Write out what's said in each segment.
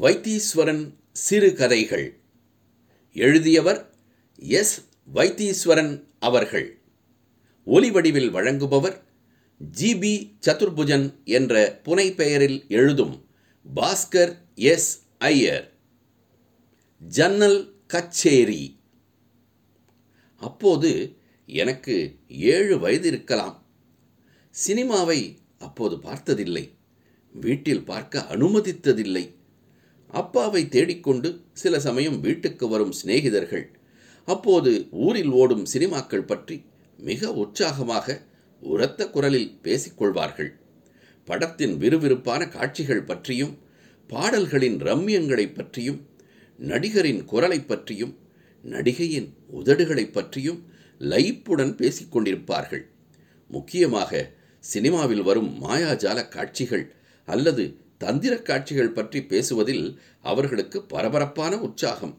வைத்தீஸ்வரன் சிறுகதைகள் எழுதியவர் எஸ். வைத்தீஸ்வரன் அவர்கள். ஒலிவடிவில் வழங்குபவர் ஜிபி சதுர்புஜன் என்ற புனைப்பெயரில் எழுதும் பாஸ்கர் எஸ். ஐயர். ஜன்னல் கச்சேரி. அப்போது எனக்கு ஏழு வயது இருக்கலாம். சினிமாவை அப்போது பார்த்ததில்லை. வீட்டில் பார்க்க அனுமதித்ததில்லை. அப்பாவை தேடிக்கொண்டு சில சமயம் வீட்டுக்கு வரும் சிநேகிதர்கள். அப்போது ஊரில் ஓடும் சினிமாக்கள் பற்றி மிக உற்சாகமாக உரத்த குரலில் பேசிக்கொள்வார்கள். படத்தின் விறுவிறுப்பான காட்சிகள் பற்றியும் பாடல்களின் ரம்யங்களைப் பற்றியும் நடிகரின் குரலைப் பற்றியும் நடிகையின் உதடுகளைப் பற்றியும் லைப்புடன் பேசிக்கொண்டிருப்பார்கள். முக்கியமாக சினிமாவில் வரும் மாயாஜால காட்சிகள் அல்லது தந்திர காட்சிகள் பற்றி பேசுவதில் அவர்களுக்கு பரபரப்பான உற்சாகம்.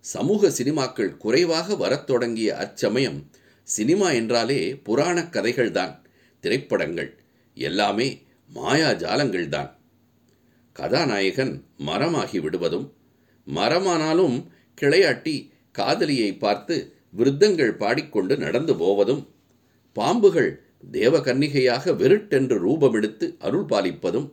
சமூக சினிமாக்கள் குறைவாக வரத் தொடங்கிய அச்சமயம் சினிமா என்றாலே புராணக் கதைகள்தான் திரைப்படங்கள் எல்லாமே மாயாஜாலங்கள்தான் கதாநாயகன் மரமாகி விடுவதும் மரமானாலும் கிளையாட்டி காதலியை பார்த்து விருத்தங்கள் பாடிக்கொண்டு நடந்து போவதும் பாம்புகள் தேவகன்னிகையாக வெருட்டென்று ரூபமெடுத்து அருள் பாலிப்பதும்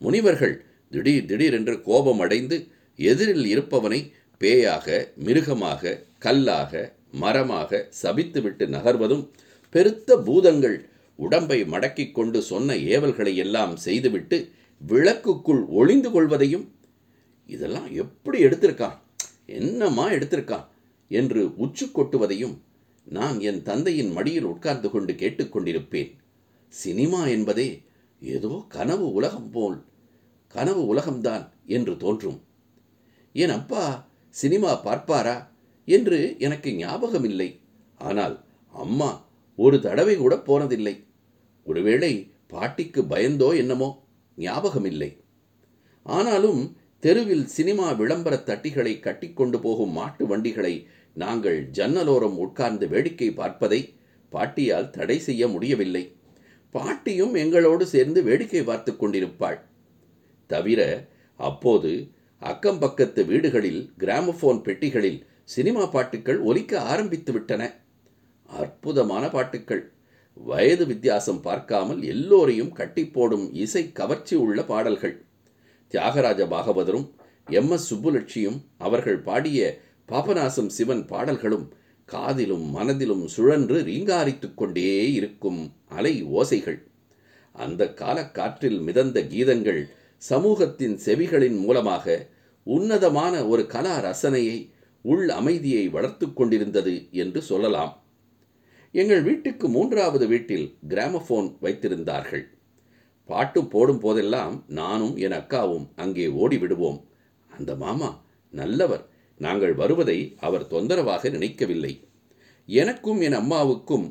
முனிவர்கள் திடீர் திடீரென்று கோபம் அடைந்து எதிரில் இருப்பவனை பேயாக மிருகமாக கல்லாக மரமாக சபித்துவிட்டு நகர்வதும் பெருத்த பூதங்கள் உடம்பை மடக்கிக் கொண்டு சொன்ன ஏவல்களை எல்லாம் செய்துவிட்டு விளக்குக்குள் ஒளிந்து கொள்வதையும் இதெல்லாம் எப்படி எடுத்திருக்கான்? என்னம்மா எடுத்திருக்கான்? என்று உச்சு கொட்டுவதையும் நான் என் தந்தையின் மடியில் உட்கார்ந்து கொண்டு கேட்டுக்கொண்டிருப்பேன் சினிமா என்பதே ஏதோ கனவு உலகம் போல் கனவு உலகம்தான் என்று தோன்றும். என் அப்பா சினிமா பார்ப்பாரா? என்று எனக்கு ஞாபகம் இல்லை ஆனால் அம்மா ஒரு தடவை கூட போனதில்லை. ஒருவேளை பாட்டிக்கு பயந்தோ என்னமோ? ஞாபகம் இல்லை ஆனாலும் தெருவில் சினிமா விளம்பர தட்டிகளை கட்டிக்கொண்டு போகும் மாட்டு வண்டிகளை நாங்கள் ஜன்னலோரம் உட்கார்ந்து வேடிக்கை பார்ப்பதை பாட்டியால் தடை செய்ய முடியவில்லை. பாட்டியும் எங்களோடு சேர்ந்து வேடிக்கை பார்த்து கொண்டிருப்பாள். தவிர அப்போது அக்கம் பக்கத்து வீடுகளில் கிராமபோன் பெட்டிகளில் சினிமா பாட்டுக்கள் ஒலிக்க ஆரம்பித்து விட்டன. அற்புதமான பாட்டுக்கள். வயது வித்தியாசம் பார்க்காமல் எல்லோரையும் கட்டிப்போடும் இசை கவர்ச்சி உள்ள பாடல்கள். தியாகராஜ பாகவதரும் எம். எஸ். சுப்புலட்சியும் அவர்கள் பாடிய பாபநாசம் சிவன் பாடல்களும் காதிலும் மனதிலும் சுழன்று ரீங்காரித்துக் கொண்டே இருக்கும் அலை ஓசைகள். அந்த காலக்காற்றில் மிதந்த கீதங்கள் சமூகத்தின் செவிகளின் மூலமாக உன்னதமான ஒரு கலா ரசனையை உள் அமைதியை வளர்த்து கொண்டிருந்தது என்று சொல்லலாம். எங்கள் வீட்டுக்கு மூன்றாவது வீட்டில் கிராமபோன் வைத்திருந்தார்கள். பாட்டு போடும் போதெல்லாம் நானும் என் அக்காவும் அங்கே ஓடி விடுவோம். அந்த மாமா நல்லவர் நாங்கள் வருவதை அவர் தொந்தரவாக நினைக்கவில்லை. எனக்கும் என் அம்மாவுக்கும்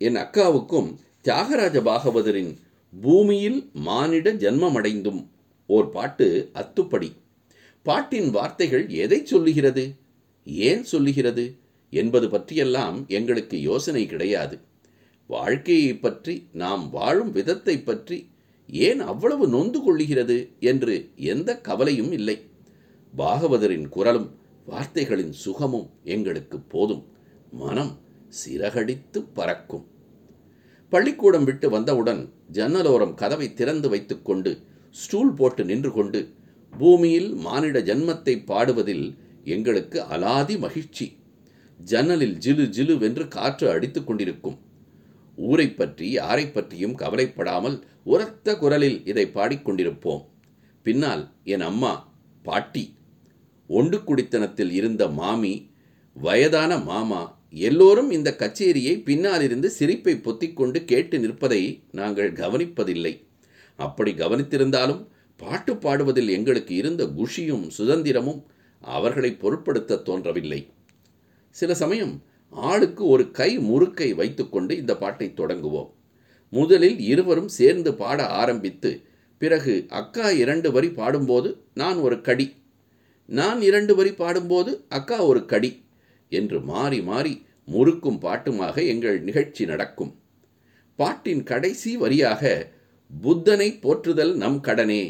என் அக்காவுக்கும் தியாகராஜ பாகவதரின் பூமியில் மானிட ஜன்மமடைந்தும். ஓர் பாட்டு அத்துப்படி. பாட்டின் வார்த்தைகள் எதை சொல்லுகிறது? ஏன் சொல்லுகிறது? என்பது பற்றியெல்லாம் எங்களுக்கு யோசனை கிடையாது. வாழ்க்கையை பற்றி நாம் வாழும் விதத்தை பற்றி ஏன் அவ்வளவு நொந்து கொள்ளுகிறது என்று எந்த கவலையும் இல்லை. பாகவதரின் குரலும் வார்த்தைகளின் சுகமும் எங்களுக்கு போதும். மனம் சிறகடித்து பறக்கும். பள்ளிக்கூடம் விட்டு வந்தவுடன் ஜன்னலோரம் கதவை திறந்து வைத்துக்கொண்டு ஸ்டூல் போட்டு நின்று கொண்டு பூமியில் மானிட ஜன்மத்தை பாடுவதில் எங்களுக்கு அலாதி மகிழ்ச்சி. ஜன்னலில் ஜிலு ஜிலு வென்று காற்று அடித்து கொண்டிருக்கும். ஊரை பற்றி யாரை பற்றியும் கவலைப்படாமல் உரத்த குரலில் இதை பாடிக்கொண்டிருப்போம் பின்னால் என் அம்மா பாட்டி. ஒண்டு குடித்தனத்தில் இருந்த மாமி வயதான மாமா எல்லோரும் இந்த கச்சேரியை பின்னாலிருந்து சிரிப்பை பொத்திக்கொண்டு கேட்டு நிற்பதை நாங்கள் கவனிப்பதில்லை. அப்படி கவனித்திருந்தாலும் பாட்டு பாடுவதில் எங்களுக்கு இருந்த குஷியும் சுதந்திரமும் அவர்களை பொருட்படுத்த தோன்றவில்லை. சில சமயம் ஆளுக்கு ஒரு கை முறுக்கை வைத்துக்கொண்டு இந்த பாட்டை தொடங்குவோம். முதலில் இருவரும் சேர்ந்து பாட ஆரம்பித்து பிறகு அக்கா இரண்டு வரி பாடும்போது நான் ஒரு கடி. நான் இரண்டு வரி பாடும்போது அக்கா ஒரு கடி. என்று மாறி மாறி முறுக்கும் பாட்டுமாக எங்கள் நிகழ்ச்சி நடக்கும். பாட்டின் கடைசி வரியாக புத்தனை போற்றுதல் நம் கடனே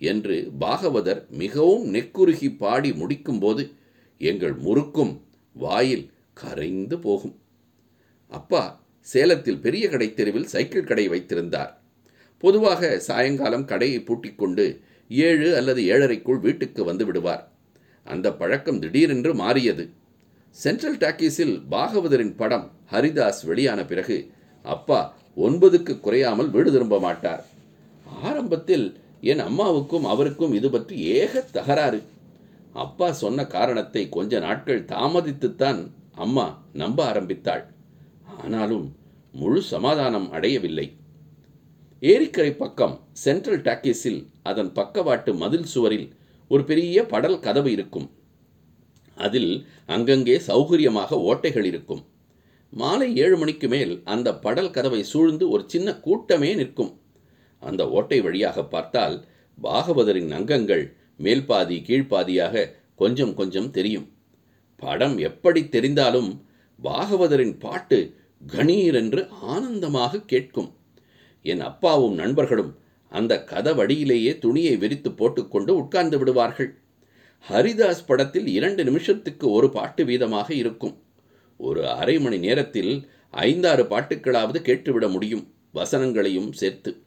என்று பாகவதர் மிகவும் நெக்குருகி பாடி முடிக்கும்போது எங்கள் முறுக்கும் வாயில் கரைந்து போகும். அப்பா சேலத்தில் பெரிய கடை தெருவில் சைக்கிள் கடை வைத்திருந்தார். பொதுவாக சாயங்காலம் கடையை பூட்டிக்கொண்டு ஏழு அல்லது ஏழரைக்குள் வீட்டுக்கு வந்து விடுவார். அந்த பழக்கம் திடீரென்று மாறியது. சென்ட்ரல் டாக்கீஸில் பாகவதரின் படம் ஹரிதாஸ் வெளியான பிறகு அப்பா ஒன்பதுக்கு குறையாமல் வீடு திரும்ப மாட்டார். ஆரம்பத்தில் என் அம்மாவுக்கும் அவருக்கும் இது பற்றி ஏக தகராறு. அப்பா சொன்ன காரணத்தை கொஞ்ச நாட்கள் தாமதித்துத்தான் அம்மா நம்ப ஆரம்பித்தாள். ஆனாலும் முழு சமாதானம் அடையவில்லை. ஏரிக்கரை பக்கம் சென்ட்ரல் டாக்கீஸில் அதன் பக்கவாட்டு மதில் சுவரில் ஒரு பெரிய படல் கதவு இருக்கும். அதில் அங்கங்கே சௌகரியமாக ஓட்டைகள் இருக்கும். மாலை ஏழு மணிக்கு மேல் அந்த படல் கதவை சூழ்ந்து ஒரு சின்ன கூட்டமே நிற்கும். அந்த ஓட்டை வழியாக பார்த்தால் பாகவதரின் அங்கங்கள் மேல்பாதி கீழ்ப்பாதியாக கொஞ்சம் கொஞ்சம் தெரியும். படம் எப்படி தெரிந்தாலும் பாகவதரின் பாட்டு கணீர் என்று ஆனந்தமாக கேட்கும். என் அப்பாவும் நண்பர்களும் அந்த கதவடியிலேயே துணியை விரித்து போட்டுக்கொண்டு உட்கார்ந்து விடுவார்கள். ஹரிதாஸ் படத்தில் இரண்டு நிமிஷத்துக்கு ஒரு பாட்டு வீதமாக இருக்கும். ஒரு அரை மணி நேரத்தில் ஐந்தாறு பாட்டுக்களாவது கேட்டுவிட முடியும் வசனங்களையும் சேர்த்து.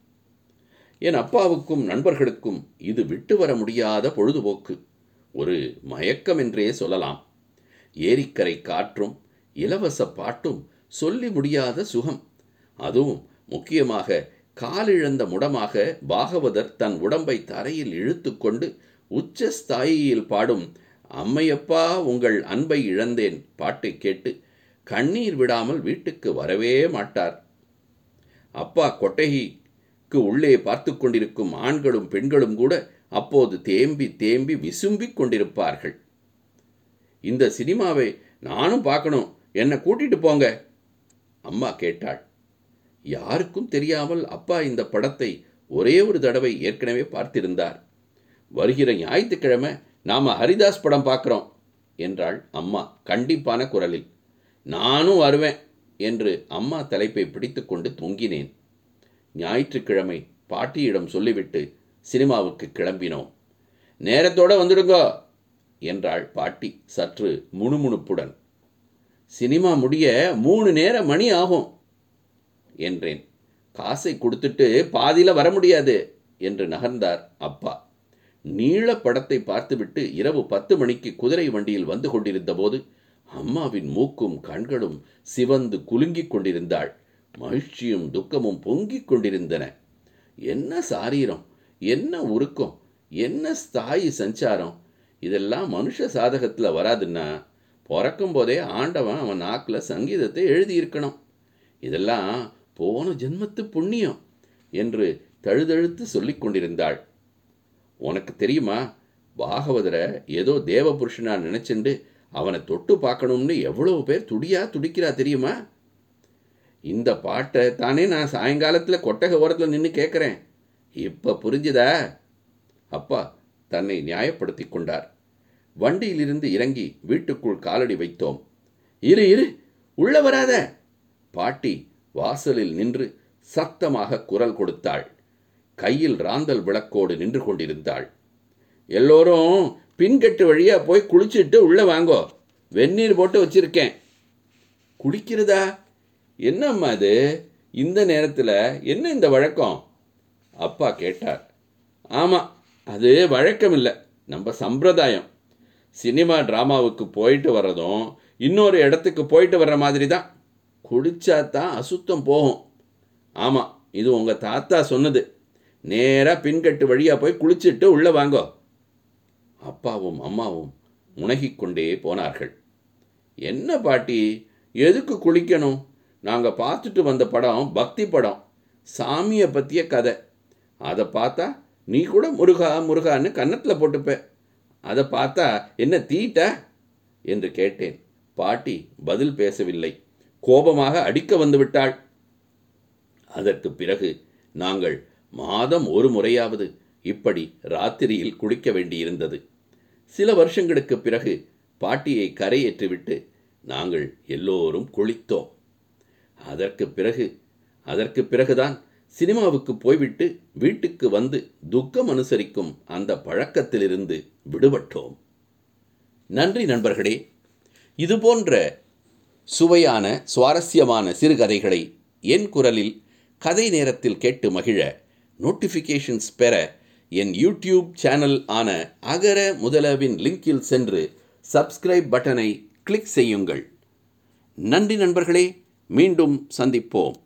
என் அப்பாவுக்கும் நண்பர்களுக்கும் இது விட்டு வர முடியாத பொழுதுபோக்கு. ஒரு மயக்கம் என்றே சொல்லலாம். ஏரிக்கரை காற்றும் இலவச பாட்டும் சொல்லி முடியாத சுகம். அதுவும் முக்கியமாக காலிழந்த முடமாக பாகவதர் தன் உடம்பை தரையில் இழுத்துக்கொண்டு உச்ச ஸ்தாயியில் பாடும் அம்மையப்பா உங்கள் அன்பை இழந்தேன் பாட்டை கேட்டு கண்ணீர் விடாமல் வீட்டுக்கு வரவே மாட்டார். அப்பா கொட்டகைக்கு உள்ளே பார்த்து கொண்டிருக்கும் ஆண்களும் பெண்களும் கூட அப்போது தேம்பி தேம்பி விசும்பிக் கொண்டிருப்பார்கள். இந்த சினிமாவை நானும் பார்க்கணும். என்னை கூட்டிட்டு போங்க அம்மா கேட்டாள். யாருக்கும் தெரியாமல் அப்பா இந்த படத்தை ஒரே ஒரு தடவை ஏற்கனவே பார்த்திருந்தார். வருகிற ஞாயிற்றுக்கிழமை நாம ஹரிதாஸ் படம் பார்க்குறோம் என்றாள் அம்மா கண்டிப்பான குரலில். நானும் வருவேன் என்று அம்மா தலைப்பை பிடித்துக்கொண்டு தொங்கினேன். ஞாயிற்றுக்கிழமை பாட்டியிடம் சொல்லிவிட்டு சினிமாவுக்கு கிளம்பினோம். நேரத்தோட வந்துடுங்கோ என்றாள் பாட்டி சற்று முணுமுணுப்புடன். சினிமா முடிய மூணு நேர மணி ஆகும் என்றேன். காசை கொடுத்துட்டு பாதியில் வர முடியாது என்று நகர்ந்தார் அப்பா. நீள படத்தை பார்த்துவிட்டு இரவு பத்து மணிக்கு குதிரை வண்டியில் வந்து கொண்டிருந்த போது அம்மாவின் மூக்கும் கண்களும் சிவந்து குலுங்கிக் கொண்டிருந்தாள். மகிழ்ச்சியும் துக்கமும் பொங்கிக் கொண்டிருந்தன. என்ன சாரீரம்? என்ன உருக்கம்? என்ன ஸ்தாயி சஞ்சாரம்? இதெல்லாம் மனுஷ சாதகத்தில் வராதுன்னா பிறக்கும் போதே ஆண்டவன் அவன் நாக்கில் சங்கீதத்தை எழுதியிருக்கணும். இதெல்லாம் போன ஜென்மத்து புண்ணியம் என்று தழுதழுத்து சொல்லிக் கொண்டிருந்தாள். உனக்கு தெரியுமா? பாகவதரை ஏதோ தேவ புருஷனா நினைச்சுண்டு அவனை தொட்டு பார்க்கணும்னு எவ்வளவு பேர் துடியா துடிக்கிறா தெரியுமா? இந்த பாட்டை தானே நான் சாயங்காலத்தில் கொட்டக ஓரத்தில் நின்று கேட்குறேன் இப்போ புரிஞ்சுதா? அப்பா தன்னை நியாயப்படுத்தி கொண்டார். வண்டியிலிருந்து இறங்கி வீட்டுக்குள் காலடி வைத்தோம். இரு இரு உள்ள வராத. பாட்டி வாசலில் நின்று சத்தமாக குரல் கொடுத்தாள். கையில் ராந்தல் விளக்கோடு நின்று கொண்டிருந்தாள். எல்லோரும் பின்கட்டு வழியா போய் குளிச்சுட்டு உள்ள வாங்கோ. வெந்நீர் போட்டு வச்சிருக்கேன். குளிக்கிறதா என்னம்மா அது இந்த நேரத்தில் என்ன இந்த வழக்கம்? அப்பா கேட்டார். ஆமாம் அது வழக்கம் இல்லை நம்ம சம்பிரதாயம். சினிமா ட்ராமாவுக்கு போயிட்டு வர்றதும் இன்னொரு இடத்துக்கு போயிட்டு வர்ற மாதிரி தான் குடிச்சா தான் அசுத்தம் போகும். ஆமாம் இது உங்கள் தாத்தா சொன்னது. நேராக பின்கட்டு வழியாக போய் குளிச்சுட்டு உள்ளே வாங்கோ. அப்பாவும் அம்மாவும் முனகிக்கொண்டே போனார்கள். என்ன பாட்டி எதுக்கு குளிக்கணும்? நாங்கள் பார்த்துட்டு வந்த படம் பக்தி படம் சாமியை பற்றிய கதை. அதை பார்த்தா நீ கூட முருகா முருகான்னு கன்னத்தில் போட்டுப்ப. அதை பார்த்தா என்ன தீட்ட? என்று கேட்டேன். பாட்டி பதில் பேசவில்லை. கோபமாக அடிக்க வந்து விட்டாள். அதற்கு பிறகு நாங்கள் மாதம் ஒரு முறையாவது இப்படி ராத்திரியில் குளிக்க வேண்டியிருந்தது. சில வருஷங்களுக்கு பிறகு பாட்டியை கரையேற்றிவிட்டு நாங்கள் எல்லோரும் குளித்தோம். அதற்கு பிறகு அதற்கு பிறகுதான் சினிமாவுக்கு போய்விட்டு வீட்டுக்கு வந்து துக்கம் அனுசரிக்கும் அந்த பழக்கத்திலிருந்து விடுபட்டோம். நன்றி நண்பர்களே. இதுபோன்ற சுவையான சுவாரஸ்யமான சிறுகதைகளை என் குரலில் கதை நேரத்தில் கேட்டு மகிழ நோட்டிஃபிகேஷன்ஸ் பெற என் யூடியூப் சேனல் ஆன அகர முதலவின் லிங்கில் சென்று சப்ஸ்கிரைப் பட்டனை கிளிக் செய்யுங்கள். நன்றி நண்பர்களே மீண்டும் சந்திப்போம்.